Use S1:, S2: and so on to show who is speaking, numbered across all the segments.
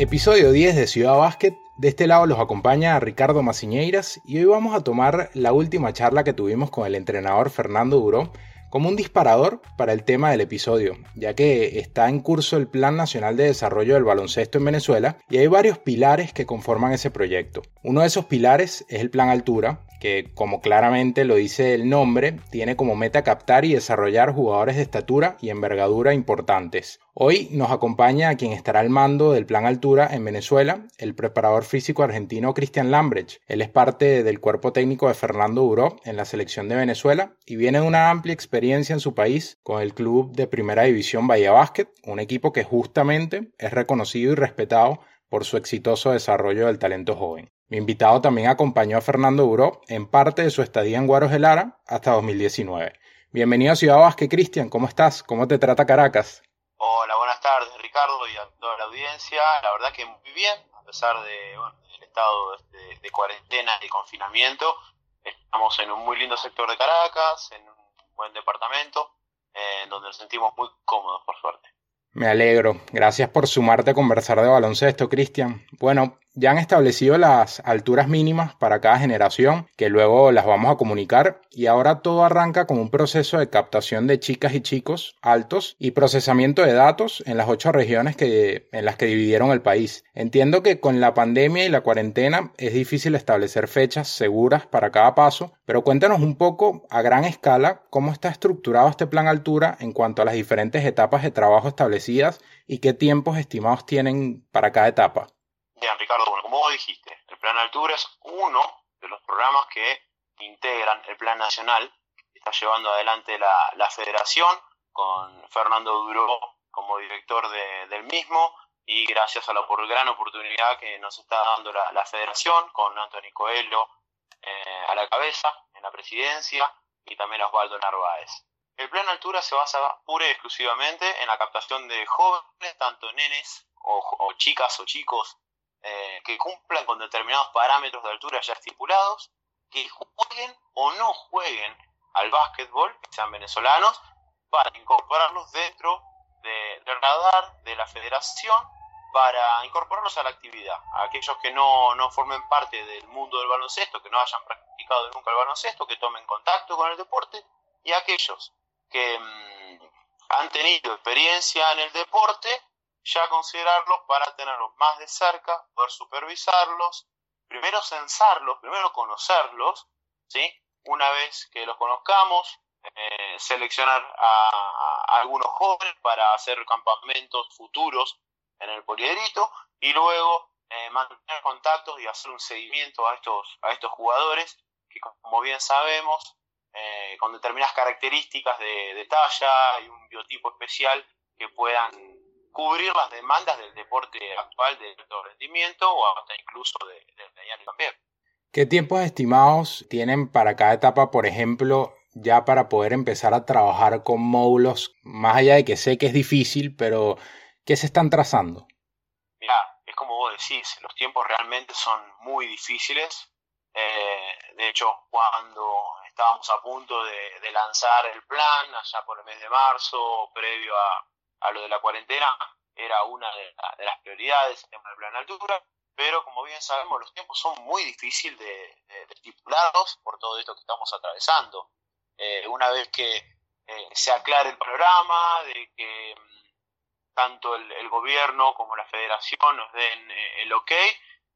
S1: Episodio 10 de Ciudad Básquet. De este lado los acompaña Ricardo Maciñeiras y hoy vamos a tomar la última charla que tuvimos con el entrenador Fernando Duró como un disparador para el tema del episodio, ya que está en curso el Plan Nacional de Desarrollo del Baloncesto en Venezuela y hay varios pilares que conforman ese proyecto. Uno de esos pilares es el Plan Altura, que como claramente lo dice el nombre, tiene como meta captar y desarrollar jugadores de estatura y envergadura importantes. Hoy nos acompaña quien estará al mando del Plan Altura en Venezuela, el preparador físico argentino Cristian Lambrecht. Él es parte del cuerpo técnico de Fernando Buró en la selección de Venezuela y viene de una amplia experiencia en su país con el club de primera división Bahía Basket, un equipo que justamente es reconocido y respetado por su exitoso desarrollo del talento joven. Mi invitado también acompañó a Fernando Buró en parte de su estadía en Guaros de Lara hasta 2019. Bienvenido a Ciudad Vázquez, Cristian. ¿Cómo estás? ¿Cómo te trata Caracas?
S2: Hola, buenas tardes, Ricardo, y a toda la audiencia. La verdad que muy bien, a pesar de, del estado de, cuarentena y confinamiento. Estamos en un muy lindo sector de Caracas, buen departamento, en donde nos sentimos muy cómodos, por suerte.
S1: Me alegro. Gracias por sumarte a conversar de baloncesto, Cristian. Bueno, ya han establecido las alturas mínimas para cada generación, que luego las vamos a comunicar, y ahora todo arranca con un proceso de captación de chicas y chicos altos y procesamiento de datos en las ocho regiones que, en las que dividieron el país. Entiendo que con la pandemia y la cuarentena es difícil establecer fechas seguras para cada paso, pero cuéntanos un poco a gran escala cómo está estructurado este plan altura en cuanto a las diferentes etapas de trabajo establecidas y qué tiempos estimados tienen para cada etapa.
S2: Bien, Ricardo, bueno, como vos dijiste, el Plan Altura es uno de los programas que integran el Plan Nacional que está llevando adelante la, federación con Fernando Duró como director del mismo y gracias a la gran oportunidad que nos está dando la, federación con Antonio Coelho eh, a la cabeza en la presidencia y también Osvaldo Narváez. El plan altura se basa pura y exclusivamente en la captación de jóvenes, tanto nenes o chicas o chicos eh, que cumplan con determinados parámetros de altura ya estipulados, que jueguen o no jueguen al básquetbol, que sean venezolanos, para incorporarlos dentro de, del radar de la federación, para incorporarlos a la actividad. A aquellos que no, no formen parte del mundo del baloncesto, que no hayan practicado nunca el baloncesto, que tomen contacto con el deporte, y aquellos que mm, han tenido experiencia en el deporte, ya considerarlos para tenerlos más de cerca, poder supervisarlos, primero censarlos, primero conocerlos, ¿sí? Una vez que los conozcamos, eh, seleccionar a, algunos jóvenes para hacer campamentos futuros en el poliedrito y luego eh, mantener contactos y hacer un seguimiento a estos, a estos jugadores que, como bien sabemos, eh, con determinadas características de, de talla y un biotipo especial que puedan cubrir las demandas del deporte actual de alto rendimiento o hasta incluso del de mediano también.
S1: ¿Qué tiempos estimados tienen para cada etapa, por ejemplo, ya para poder empezar a trabajar con módulos, más allá de que sé que es difícil, pero ¿qué se están trazando?
S2: Mira, es como vos decís, los tiempos realmente son muy difíciles. Eh, de hecho, cuando estábamos a punto de, de, lanzar el plan, allá por el mes de marzo, previo a, a lo de la cuarentena era una de, las prioridades, el tema del plan altura, pero como bien sabemos los tiempos son muy difíciles de, de, por todo esto que estamos atravesando. Eh, una vez que eh, se aclare el programa, de que mm, tanto el, gobierno como la federación nos den eh, el ok,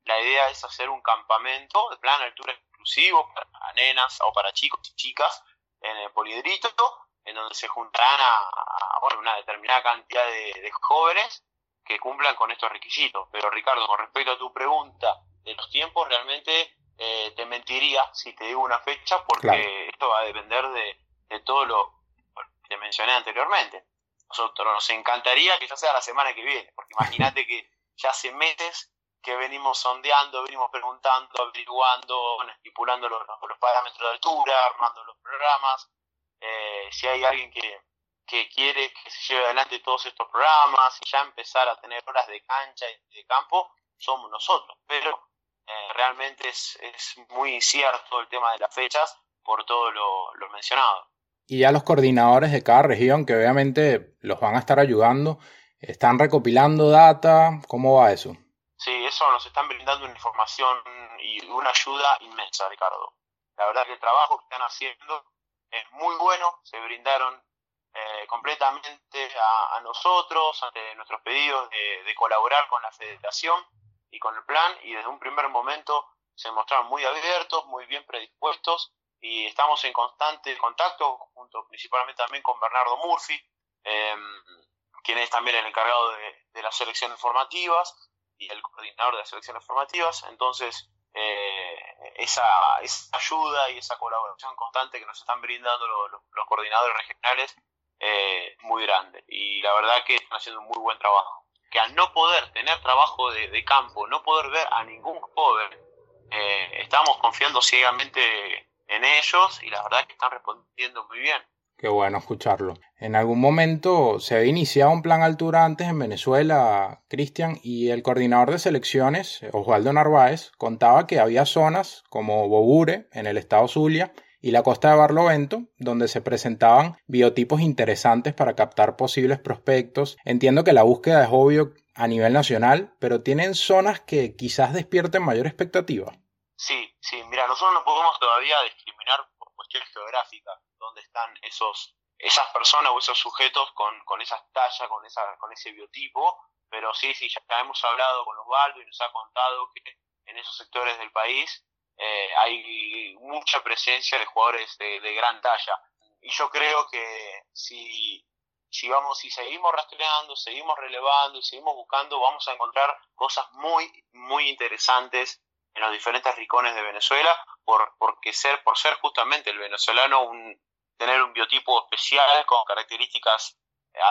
S2: la idea es hacer un campamento de plan altura exclusivo para nenas o para chicos y chicas en el polidrito en donde se juntarán a, una determinada cantidad de, jóvenes que cumplan con estos requisitos. Pero Ricardo, con respecto a tu pregunta de los tiempos, realmente eh, te mentiría si te digo una fecha porque esto va a depender de, todo lo que te mencioné anteriormente. Nosotros nos encantaría que ya sea la semana que viene, porque imagínate que ya hace meses que venimos sondeando, venimos preguntando, averiguando, estipulando los, los parámetros de altura, armando los programas, eh, si hay alguien que, quiere que se lleve adelante todos estos programas y ya empezar a tener horas de cancha y de campo, somos nosotros. Pero eh, realmente es, muy incierto el tema de las fechas por todo lo, mencionado.
S1: Y ya los coordinadores de cada región, que obviamente los van a estar ayudando, están recopilando data, ¿cómo va eso?
S2: Sí, eso nos están brindando una información y una ayuda inmensa, Ricardo. La verdad que el trabajo que están haciendo es muy bueno, se brindaron eh, completamente a, nosotros ante nuestros pedidos de, colaborar con la federación y con el plan y desde un primer momento se mostraron muy abiertos, muy bien predispuestos y estamos en constante contacto junto principalmente también con Bernardo Murphy, em, quien es también el encargado de, de, las selecciones formativas y el coordinador de las selecciones formativas. Entonces, eh, esa, esa, ayuda y esa colaboración constante que nos están brindando los, los coordinadores regionales eh, muy grande. Y la verdad que están haciendo un muy buen trabajo. Que al no poder tener trabajo de, campo, no poder ver a ningún joven, eh, estamos confiando ciegamente en ellos y la verdad que están respondiendo muy bien.
S1: Qué bueno escucharlo. En algún momento se había iniciado un plan altura antes en Venezuela, Cristian, y el coordinador de selecciones, Osvaldo Narváez, contaba que había zonas como Bobure, en el estado Zulia, y la costa de Barlovento, donde se presentaban biotipos interesantes para captar posibles prospectos. Entiendo que la búsqueda es obvio a nivel nacional, pero tienen zonas que quizás despierten mayor expectativa.
S2: Sí, sí, mira, nosotros no podemos todavía discriminar por cuestiones geográficas dónde están esos esas personas o esos sujetos con, con esas tallas, con, esa, con ese biotipo, pero sí, sí, ya hemos hablado con Osvaldo y nos ha contado que en esos sectores del país eh, hay mucha presencia de jugadores de, gran talla. Y yo creo que si, si, vamos, si seguimos rastreando, seguimos relevando y seguimos buscando, vamos a encontrar cosas muy, muy interesantes en los diferentes rincones de Venezuela, por, porque ser, por ser justamente el venezolano un, tener un biotipo especial con características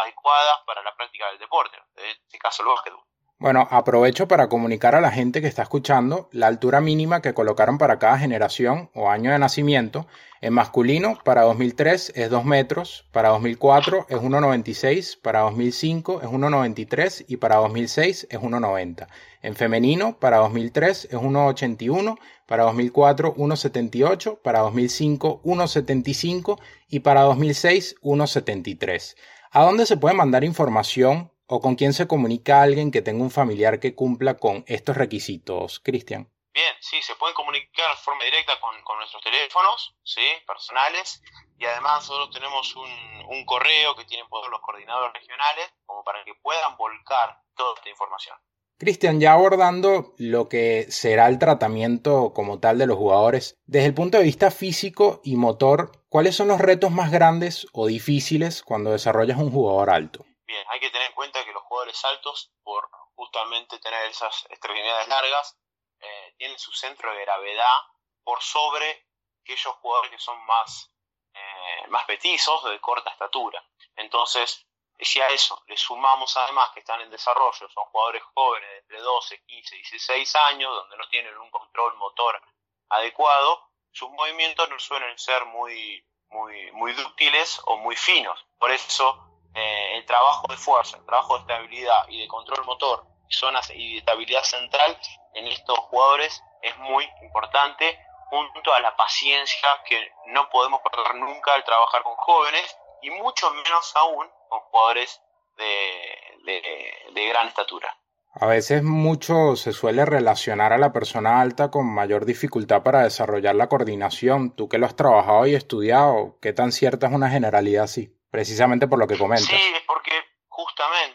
S2: adecuadas para la práctica del deporte, en este caso el básquetbol.
S1: Bueno, aprovecho para comunicar a la gente que está escuchando la altura mínima que colocaron para cada generación o año de nacimiento. En masculino, para 2003 es 2 metros, para 2004 es 1,96, para 2005 es 1,93 y para 2006 es 1,90. En femenino, para 2003 es 1,81, para 2004 1,78, para 2005 1,75 y para 2006 1,73. ¿A dónde se puede mandar información o con quién se comunica alguien que tenga un familiar que cumpla con estos requisitos, Cristian?
S2: Bien, sí, se pueden comunicar de forma directa con, nuestros teléfonos, sí, personales, y además nosotros tenemos un, correo que tienen todos los coordinadores regionales, como para que puedan volcar toda esta información.
S1: Cristian, ya abordando lo que será el tratamiento como tal de los jugadores, desde el punto de vista físico y motor, ¿cuáles son los retos más grandes o difíciles cuando desarrollas un jugador alto?
S2: Bien, hay que tener en cuenta que los jugadores altos, por justamente tener esas extremidades largas, eh, tienen su centro de gravedad por sobre aquellos jugadores que son más, eh, más petizos, de corta estatura. Entonces, si a eso le sumamos además que están en desarrollo, son jugadores jóvenes de entre 12, 15, 16 años, donde no tienen un control motor adecuado, sus movimientos no suelen ser muy, muy, muy dúctiles o muy finos. Por eso eh, el trabajo de fuerza, el trabajo de estabilidad y de control motor, zonas y de estabilidad central en estos jugadores es muy importante, junto a la paciencia que no podemos perder nunca al trabajar con jóvenes y mucho menos aún con jugadores de, de gran estatura.
S1: A veces mucho se suele relacionar a la persona alta con mayor dificultad para desarrollar la coordinación. Tú que lo has trabajado y estudiado, ¿qué tan cierta es una generalidad así? precisamente por lo que comentas.
S2: Sí, es porque justamente,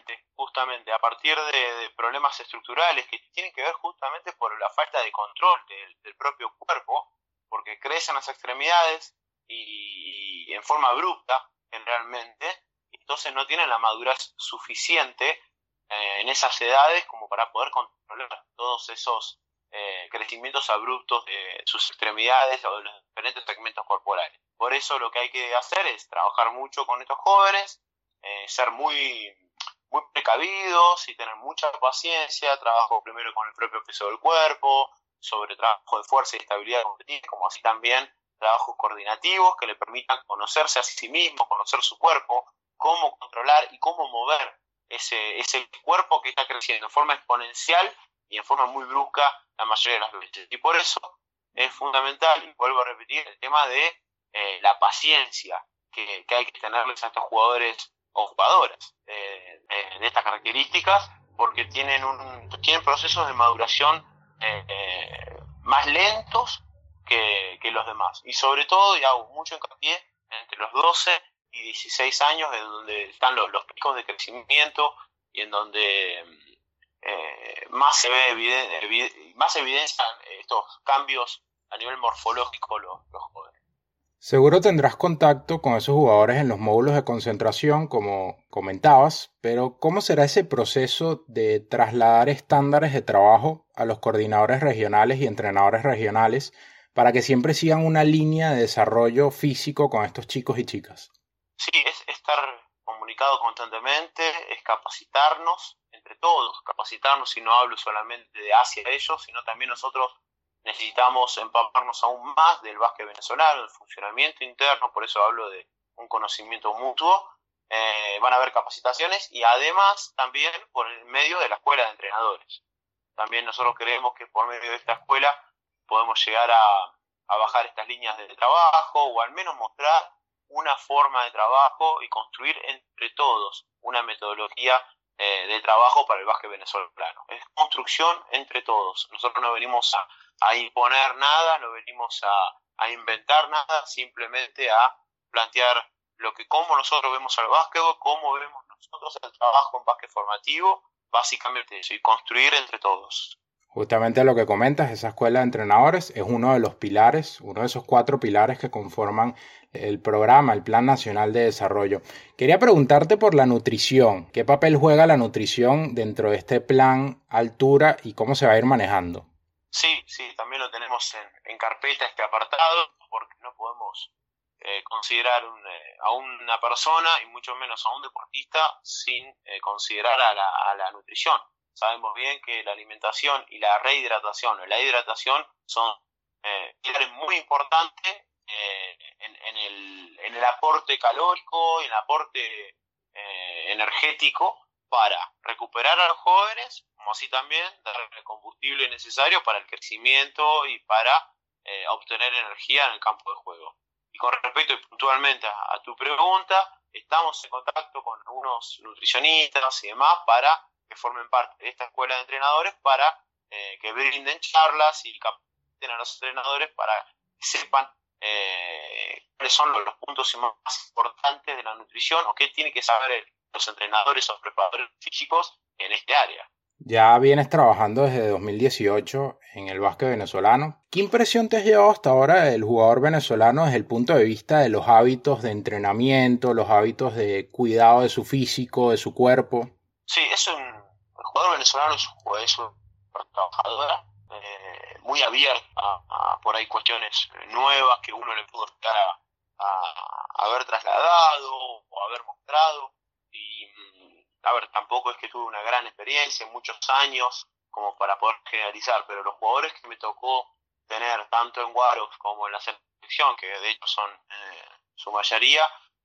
S2: justamente, a partir de, problemas estructurales que tienen que ver justamente por la falta de control del, propio cuerpo, porque crecen las extremidades y, en forma abrupta, generalmente, entonces no tienen la madurez suficiente eh, en esas edades como para poder controlar todos esos eh, crecimientos abruptos de sus extremidades o de los diferentes segmentos corporales. Por eso lo que hay que hacer es trabajar mucho con estos jóvenes, eh, ser muy, muy precavidos y tener mucha paciencia, trabajo primero con el propio peso del cuerpo, sobre trabajo de fuerza y estabilidad como así también trabajos coordinativos que le permitan conocerse a sí mismo, conocer su cuerpo, cómo controlar y cómo mover ese, ese cuerpo que está creciendo de forma exponencial y en forma muy brusca la mayoría de las veces. Y por eso es fundamental, y vuelvo a repetir, el tema de eh, la paciencia que, hay que tenerles a estos jugadores o jugadoras eh, eh, de estas características porque tienen, un, tienen procesos de maduración eh, más lentos que, los demás. Y sobre todo, y hago mucho hincapié, entre los 12 y 16 años, en donde están los, los picos de crecimiento y en donde eh, más se ve más evidencian estos cambios a nivel morfológico los, los jóvenes.
S1: Seguro tendrás contacto con esos jugadores en los módulos de concentración, como comentabas, pero ¿cómo será ese proceso de trasladar estándares de trabajo a los coordinadores regionales y entrenadores regionales para que siempre sigan una línea de desarrollo físico con estos chicos y chicas?
S2: Sí, es estar comunicado constantemente, es capacitarnos entre todos, capacitarnos y no hablo solamente de hacia ellos, sino también nosotros necesitamos empaparnos aún más del básquet venezolano, del funcionamiento interno, por eso hablo de un conocimiento mutuo. Eh, van a haber capacitaciones y además también por el medio de la escuela de entrenadores. También nosotros creemos que por medio de esta escuela podemos llegar a, a bajar estas líneas de trabajo o al menos mostrar una forma de trabajo y construir entre todos una metodología eh, de trabajo para el básquet venezolano. Es construcción entre todos. Nosotros no venimos a, imponer nada, no venimos a, inventar nada, simplemente a plantear lo que cómo nosotros vemos al básquet, cómo vemos nosotros el trabajo en básquet formativo, básicamente eso, y construir entre todos.
S1: Justamente lo que comentas, esa escuela de entrenadores es uno de los pilares, uno de esos cuatro pilares que conforman el programa, el Plan Nacional de Desarrollo. Quería preguntarte por la nutrición. ¿Qué papel juega la nutrición dentro de este plan altura y cómo se va a ir manejando?
S2: Sí, sí, también lo tenemos en, carpeta este apartado, porque no podemos eh, considerar eh, a una persona y mucho menos a un deportista sin eh, considerar a la, nutrición. Sabemos bien que la alimentación y la rehidratación o la hidratación son pilares muy importantes eh, en, el, en, el, aporte calórico y en el aporte eh, energético para recuperar a los jóvenes, como así también dar el combustible necesario para el crecimiento y para eh, obtener energía en el campo de juego. Y con respecto puntualmente a, tu pregunta, estamos en contacto con algunos nutricionistas y demás para que formen parte de esta escuela de entrenadores para que brinden charlas y capaciten a los entrenadores para que sepan eh, cuáles son los, puntos más importantes de la nutrición o qué tienen que saber los entrenadores o preparadores físicos en este área.
S1: Ya vienes trabajando desde 2018 en el básquet venezolano. ¿Qué impresión te has llevado hasta ahora del jugador venezolano desde el punto de vista de los hábitos de entrenamiento, los hábitos de cuidado de su físico, de su cuerpo?
S2: Sí, es un, el jugador venezolano es un jugador, es un trabajador, eh, muy abierta a, por ahí cuestiones nuevas que uno le pudo estar a, haber trasladado o haber mostrado. Y, mm, a ver, tampoco es que tuve una gran experiencia en muchos años como para poder generalizar, pero los jugadores que me tocó tener tanto en Guaros como en la selección, que de hecho son eh, su mayoría,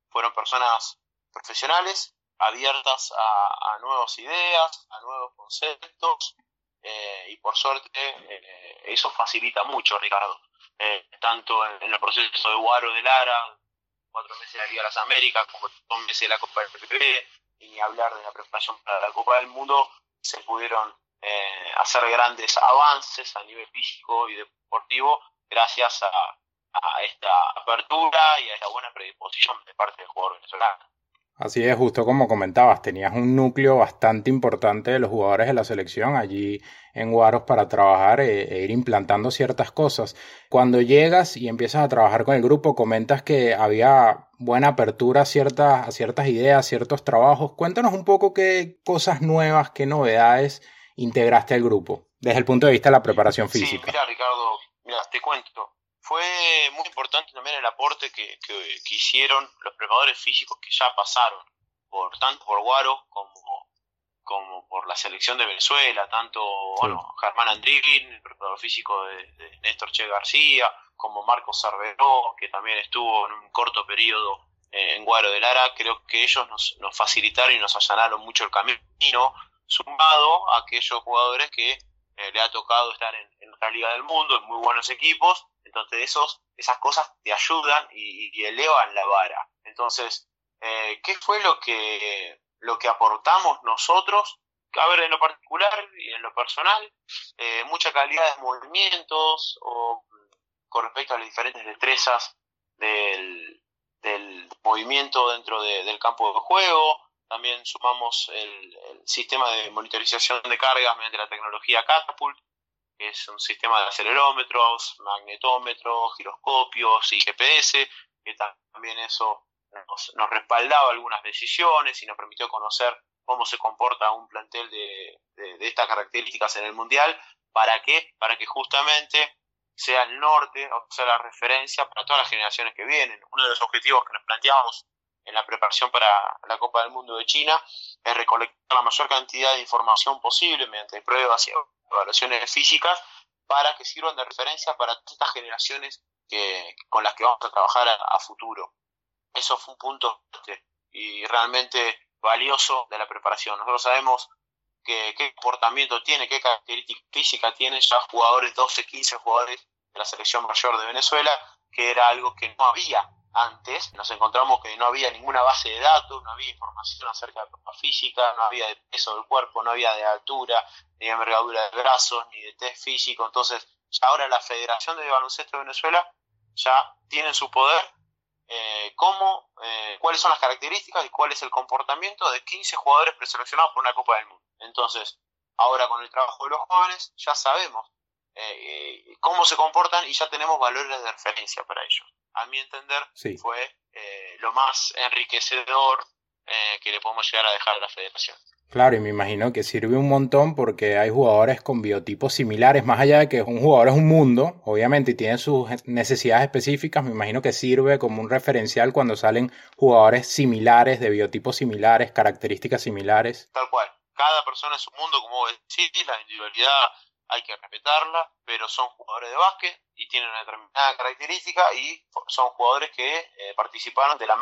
S2: fueron personas profesionales, abiertas a, a nuevas ideas, a nuevos conceptos, eh, y por suerte eh, eso facilita mucho, Ricardo. Eh, tanto en, el proceso de Guaro de Lara, cuatro meses de la Liga de las Américas, como dos meses de la Copa del PPB, y ni hablar de la preparación para la Copa del Mundo, se pudieron hacer grandes avances a nivel físico y deportivo gracias a esta apertura y a esta buena predisposición de parte del jugador venezolano.
S1: Así es, justo como comentabas, tenías un núcleo bastante importante de los jugadores de la selección allí en Guaros para trabajar e, e, ir implantando ciertas cosas. Cuando llegas y empiezas a trabajar con el grupo, comentas que había buena apertura a ciertas, a ciertas ideas, ciertos trabajos. Cuéntanos un poco qué cosas nuevas, qué novedades integraste al grupo desde el punto de vista de la preparación física.
S2: Sí, mira, Ricardo, mira, te cuento fue muy importante también el aporte que, que, hicieron los preparadores físicos que ya pasaron, por tanto por Guaro como, como por la selección de Venezuela, tanto bueno, Germán Andriguin, el preparador físico de, Néstor Che García, como Marcos Cerveró, que también estuvo en un corto periodo en Guaro de Lara, creo que ellos nos, nos facilitaron y nos allanaron mucho el camino, sumado a aquellos jugadores que eh, le ha tocado estar en, en otra liga del mundo, en muy buenos equipos, entonces esos, esas cosas te ayudan y, elevan la vara. Entonces, eh, ¿qué fue lo que, lo que aportamos nosotros a ver, en lo particular y en lo personal, eh, mucha calidad de movimientos o con respecto a las diferentes destrezas del, movimiento dentro del campo de juego. También sumamos el, sistema de monitorización de cargas mediante la tecnología Catapult, que es un sistema de acelerómetros, magnetómetros, giroscopios y GPS, que también eso nos, nos respaldaba algunas decisiones y nos permitió conocer cómo se comporta un plantel de, de, estas características en el Mundial. ¿Para qué? Para que justamente sea el norte, o sea, la referencia para todas las generaciones que vienen. Uno de los objetivos que nos planteamos en la preparación para la Copa del Mundo de China es recolectar la mayor cantidad de información posible mediante pruebas y evaluaciones físicas para que sirvan de referencia para estas generaciones que, con las que vamos a trabajar a, futuro. Eso fue un punto este, y realmente valioso de la preparación. Nosotros sabemos que, qué comportamiento tiene, qué característica física tiene ya jugadores, 12, 15 jugadores de la selección mayor de Venezuela, que era algo que no había antes. Nos encontramos que no había ninguna base de datos, no había información acerca de la física, no había de peso del cuerpo, no había de altura, ni de envergadura de brazos, ni de test físico. Entonces, ya ahora la Federación de Baloncesto de Venezuela ya tiene su poder eh, cómo, eh, cuáles son las características y cuál es el comportamiento de 15 jugadores preseleccionados por una Copa del Mundo. Entonces, ahora con el trabajo de los jóvenes ya sabemos eh, cómo se comportan y ya tenemos valores de referencia para ellos. A mi entender, fue lo más enriquecedor que le podemos llegar a dejar a la federación.
S1: Claro, y me imagino que sirve un montón porque hay jugadores con biotipos similares, más allá de que un jugador es un mundo, obviamente, y tiene sus necesidades específicas, me imagino que sirve como un referencial cuando salen jugadores similares, de biotipos similares, características similares.
S2: Tal cual. Cada persona es un mundo, como decís, la individualidad hay que respetarla, pero son jugadores de básquet y tienen una determinada característica y son jugadores que eh, participaron de la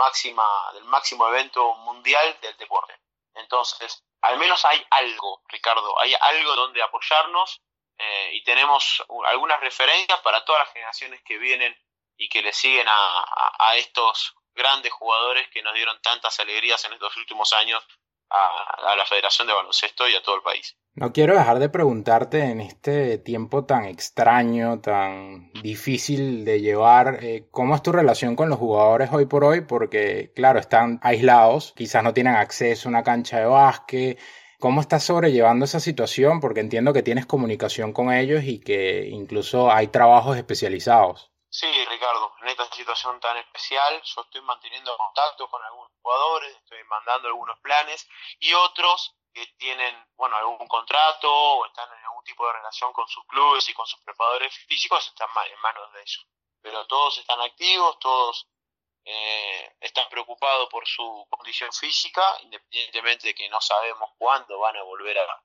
S2: del máximo evento mundial del deporte. Entonces, al menos hay algo, Ricardo, hay algo donde apoyarnos eh, y tenemos algunas referencias para todas las generaciones que vienen y que le siguen a, estos grandes jugadores que nos dieron tantas alegrías en estos últimos años a, la Federación de Baloncesto y a todo el país.
S1: No quiero dejar de preguntarte en este tiempo tan extraño, tan difícil de llevar, eh, ¿cómo es tu relación con los jugadores hoy por hoy? Porque, claro, están aislados, quizás no tienen acceso a una cancha de básquet. ¿Cómo estás sobrellevando esa situación? Porque entiendo que tienes comunicación con ellos y que incluso hay trabajos especializados.
S2: Sí, Ricardo, en esta situación tan especial yo estoy manteniendo contacto con algunos jugadores, estoy mandando algunos planes y otros que tienen, bueno, algún contrato o están en algún tipo de relación con sus clubes y con sus preparadores físicos están en manos de ellos. Pero todos están activos, todos eh, están preocupados por su condición física, independientemente de que no sabemos cuándo van a volver a,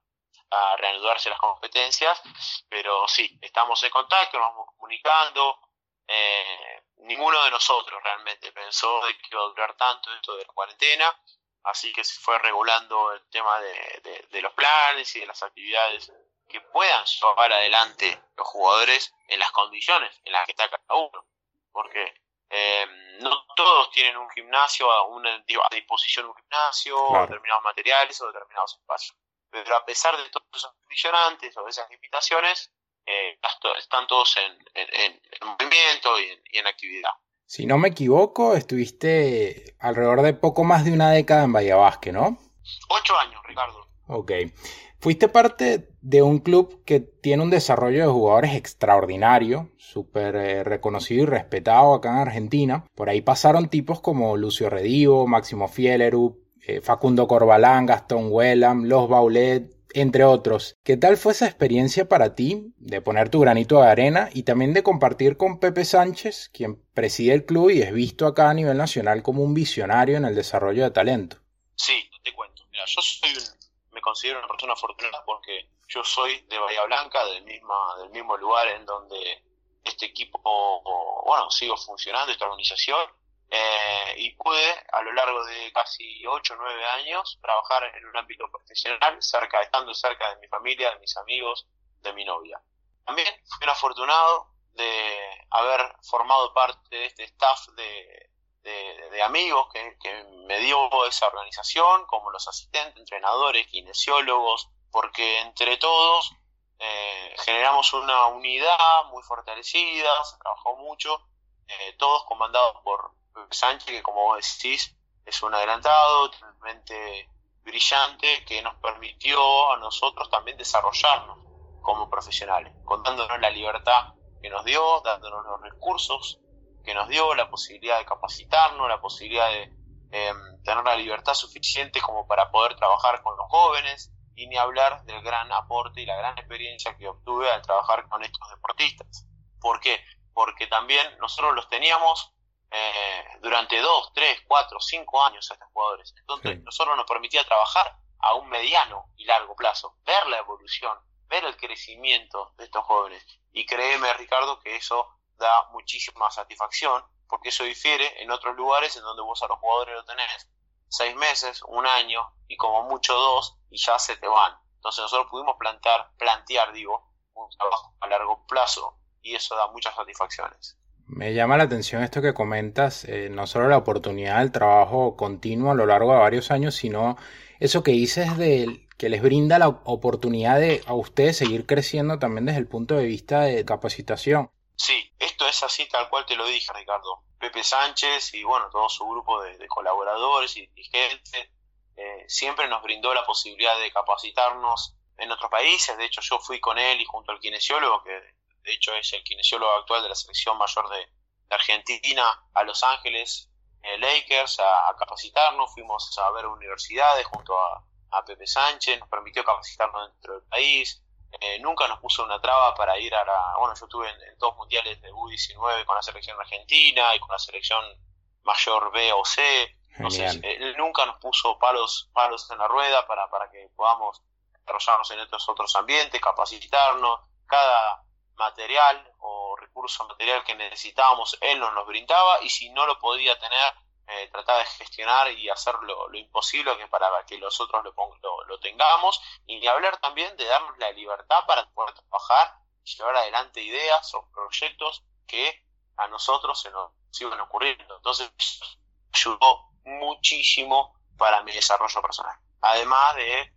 S2: a reanudarse las competencias, pero sí, estamos en contacto, nos vamos comunicando, eh, ninguno de nosotros realmente pensó de que iba a durar tanto esto de la cuarentena, así que se fue regulando el tema de, los planes y de las actividades que puedan llevar adelante los jugadores en las condiciones en las que está cada uno, porque eh, no todos tienen un gimnasio, una, a disposición un gimnasio, determinados materiales o determinados espacios. Pero a pesar de todos esos condicionantes o esas limitaciones, eh, están todos en, movimiento y en, actividad.
S1: Si no me equivoco, estuviste alrededor de poco más de una década en Valladolid, ¿no?
S2: Ocho años, Ricardo.
S1: Ok. Fuiste parte de un club que tiene un desarrollo de jugadores extraordinario, súper eh, reconocido y respetado acá en Argentina. Por ahí pasaron tipos como Lucio Redivo, Máximo Fieleru, eh, Facundo Corbalán, Gastón Huelam, Los Baulet, entre otros. ¿Qué tal fue esa experiencia para ti de poner tu granito de arena y también de compartir con Pepe Sánchez, quien preside el club y es visto acá a nivel nacional como un visionario en el desarrollo de talento?
S2: Sí, te cuento. Mira, yo soy me considero una persona afortunada porque yo soy de Bahía Blanca, del, misma, del mismo lugar en donde este equipo, bueno, sigo funcionando, esta organización, eh, y pude a lo largo de casi 8 o 9 años trabajar en un ámbito profesional, cerca, estando cerca de mi familia, de mis amigos, de mi novia. También fui un afortunado de haber formado parte de este staff de, de, amigos que, que, me dio esa organización, como los asistentes, entrenadores, kinesiólogos, porque entre todos eh, generamos una unidad muy fortalecida, se trabajó mucho, eh, todos comandados por Sánchez, que como decís, es un adelantado, totalmente brillante, que nos permitió a nosotros también desarrollarnos como profesionales, contándonos la libertad que nos dio, dándonos los recursos que nos dio, la posibilidad de capacitarnos, la posibilidad de em, tener la libertad suficiente como para poder trabajar con los jóvenes, y ni hablar del gran aporte y la gran experiencia que obtuve al trabajar con estos deportistas. ¿Por qué? Porque también nosotros los teníamos eh, durante dos, tres, cuatro, cinco años a estos jugadores. Entonces, nosotros nos permitía trabajar a un mediano y largo plazo, ver la evolución, ver el crecimiento de estos jóvenes. Y créeme, Ricardo, que eso da muchísima satisfacción, porque eso difiere en otros lugares en donde vos a los jugadores lo tenés seis meses, un año y como mucho dos y ya se te van. Entonces nosotros pudimos plantar, plantear, digo, un trabajo a largo plazo y eso da muchas satisfacciones.
S1: Me llama la atención esto que comentas, eh, no solo la oportunidad del trabajo continuo a lo largo de varios años, sino eso que dices de que les brinda la oportunidad de a ustedes seguir creciendo también desde el punto de vista de capacitación.
S2: Sí, esto es así tal cual te lo dije, Ricardo. Pepe Sánchez y bueno, todo su grupo de, colaboradores y dirigentes eh, siempre nos brindó la posibilidad de capacitarnos en otros países. De hecho, yo fui con él y junto al kinesiólogo, que de hecho es el kinesiólogo actual de la selección mayor de, Argentina, a Los Ángeles eh, Lakers a, capacitarnos. Fuimos a ver universidades junto a, a Pepe Sánchez, nos permitió capacitarnos dentro del país. Eh, nunca nos puso una traba para ir a la... Bueno, yo estuve en, dos mundiales de U19 con la selección argentina y con la selección mayor B o C. Entonces, él nunca nos puso palos, palos en la rueda para, para que podamos desarrollarnos en estos otros ambientes, capacitarnos. Cada material o recurso material que necesitábamos, él nos lo brindaba y si no lo podía tener, eh, de gestionar y hacer lo, imposible que para que nosotros lo, lo, tengamos y ni hablar también de darnos la libertad para poder trabajar y llevar adelante ideas o proyectos que a nosotros se nos iban ocurriendo. Entonces, ayudó muchísimo para mi desarrollo personal. Además de,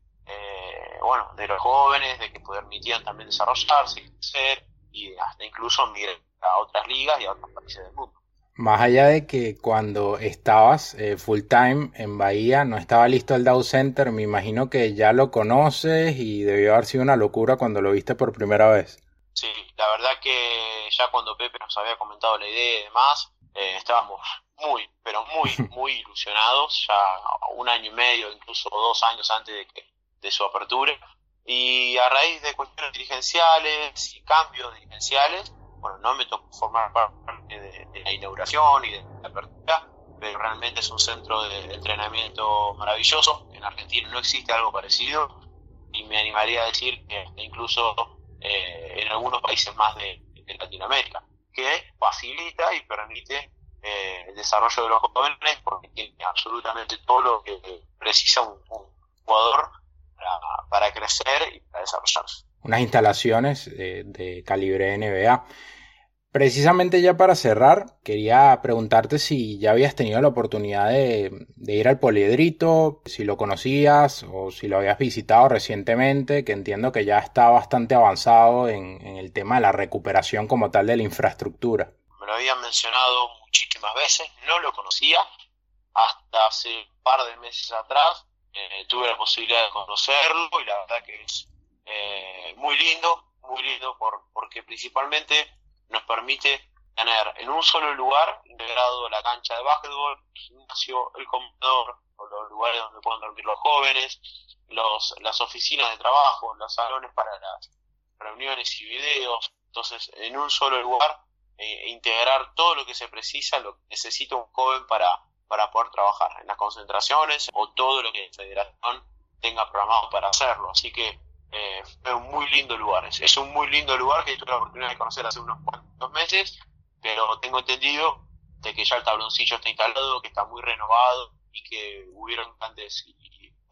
S2: bueno, de los jóvenes, de que permitían también desarrollarse, crecer y hasta incluso migrar a otras ligas y a otros países del mundo.
S1: Más allá de que cuando estabas eh, full time en Bahía no estaba listo el Dow Center, me imagino que ya lo conoces y debió haber sido una locura cuando lo viste por primera vez.
S2: Sí, la verdad que ya cuando Pepe nos había comentado la idea y demás, eh, estábamos muy, pero muy, muy ilusionados, ya un año y medio, incluso dos años antes de, que, de su apertura. Y a raíz de cuestiones dirigenciales y cambios dirigenciales, bueno, no me tocó formar parte de, la inauguración y de la apertura, pero realmente es un centro de entrenamiento maravilloso. En Argentina no existe algo parecido y me animaría a decir que incluso eh, en algunos países más de, Latinoamérica, que facilita y permite eh, el desarrollo de los jóvenes porque tiene absolutamente todo lo que precisa un, jugador para, crecer y para desarrollarse
S1: unas instalaciones de, calibre NBA. Precisamente ya para cerrar, quería preguntarte si ya habías tenido la oportunidad de, ir al poliedrito, si lo conocías o si lo habías visitado recientemente, que entiendo que ya está bastante avanzado en, el tema de la recuperación como tal de la infraestructura.
S2: Me lo habían mencionado muchísimas veces, no lo conocía, hasta hace un par de meses atrás eh, tuve la posibilidad de conocerlo y la verdad que es eh, muy lindo, muy lindo por, porque principalmente nos permite tener en un solo lugar integrado la cancha de básquetbol, el gimnasio, el comedor, los lugares donde pueden dormir los jóvenes, los, las oficinas de trabajo, los salones para las reuniones y videos. Entonces, en un solo lugar, eh, integrar todo lo que se precisa, lo que necesita un joven para, para poder trabajar en las concentraciones o todo lo que la federación tenga programado para hacerlo. Así que eh, es un muy lindo lugar. Es, un muy lindo lugar que tuve la oportunidad de conocer hace unos cuantos meses, pero tengo entendido de que ya el tabloncillo está instalado, que está muy renovado y que hubieron grandes y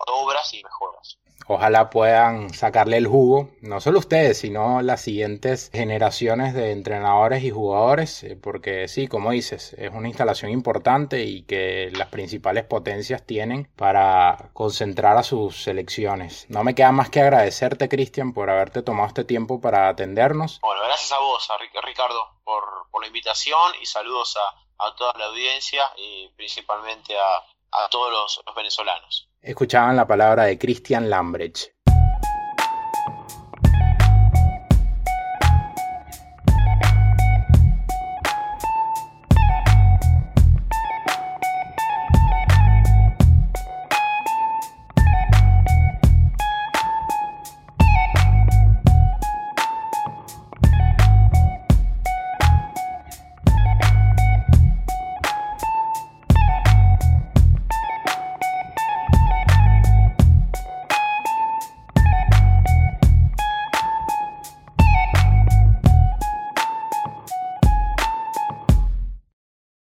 S2: obras y mejoras
S1: ojalá puedan sacarle el jugo, no solo ustedes, sino las siguientes generaciones de entrenadores y jugadores, eh, porque sí, como dices, es una instalación importante y que las principales potencias tienen para concentrar a sus selecciones. No me queda más que agradecerte, Cristian, por haberte tomado este tiempo para atendernos.
S2: Bueno, gracias a vos, a Ricardo, por, por la invitación y saludos a, a toda la audiencia y principalmente a, a todos los, venezolanos.
S1: Escuchaban la palabra de Christian Lambrecht,